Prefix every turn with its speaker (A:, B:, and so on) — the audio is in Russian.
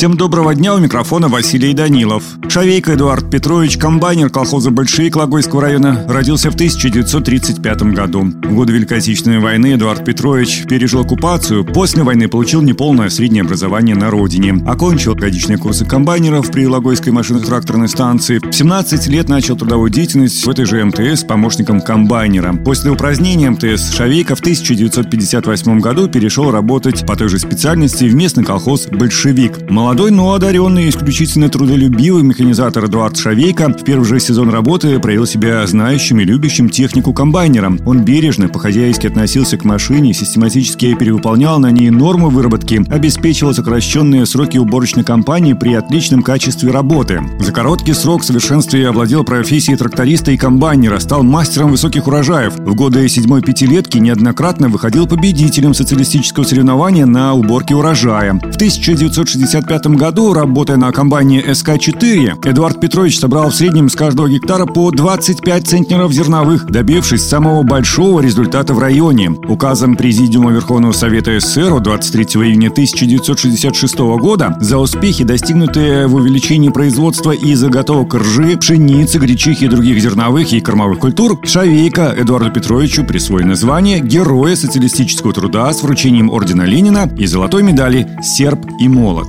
A: Всем доброго дня, у микрофона Василий Данилов. Шавейко Эдуард Петрович, комбайнер колхоза «Большевик» Логойского района, родился в 1935 году. В годы Великой Отечественной войны Эдуард Петрович пережил оккупацию, после войны получил неполное среднее образование на родине. Окончил годичные курсы комбайнеров при Логойской машино-тракторной станции. В 17 лет начал трудовую деятельность в этой же МТС помощником комбайнера. После упразднения МТС Шавейко в 1958 году перешел работать по той же специальности в местный колхоз «Большевик». Молодой, но одаренный, исключительно трудолюбивый механизатор Эдуард Шавейко в первый же сезон работы проявил себя знающим и любящим технику комбайнера. Он бережно, по-хозяйски относился к машине, систематически перевыполнял на ней нормы выработки, обеспечивал сокращенные сроки уборочной кампании при отличном качестве работы. За короткий срок в совершенстве овладел профессией тракториста и комбайнера, стал мастером высоких урожаев. В годы седьмой пятилетки неоднократно выходил победителем социалистического соревнования на уборке урожая. В 1965 1995 году, работая на комбайне СК-4, Эдуард Петрович собрал в среднем с каждого гектара по 25 центнеров зерновых, добившись самого большого результата в районе. Указом Президиума Верховного Совета СССР от 23 июня 1966 года за успехи, достигнутые в увеличении производства и заготовок ржи, пшеницы, гречихи и других зерновых и кормовых культур, Шавейко Эдуарду Петровичу присвоено звание Героя социалистического труда с вручением ордена Ленина и золотой медали «Серб и молот».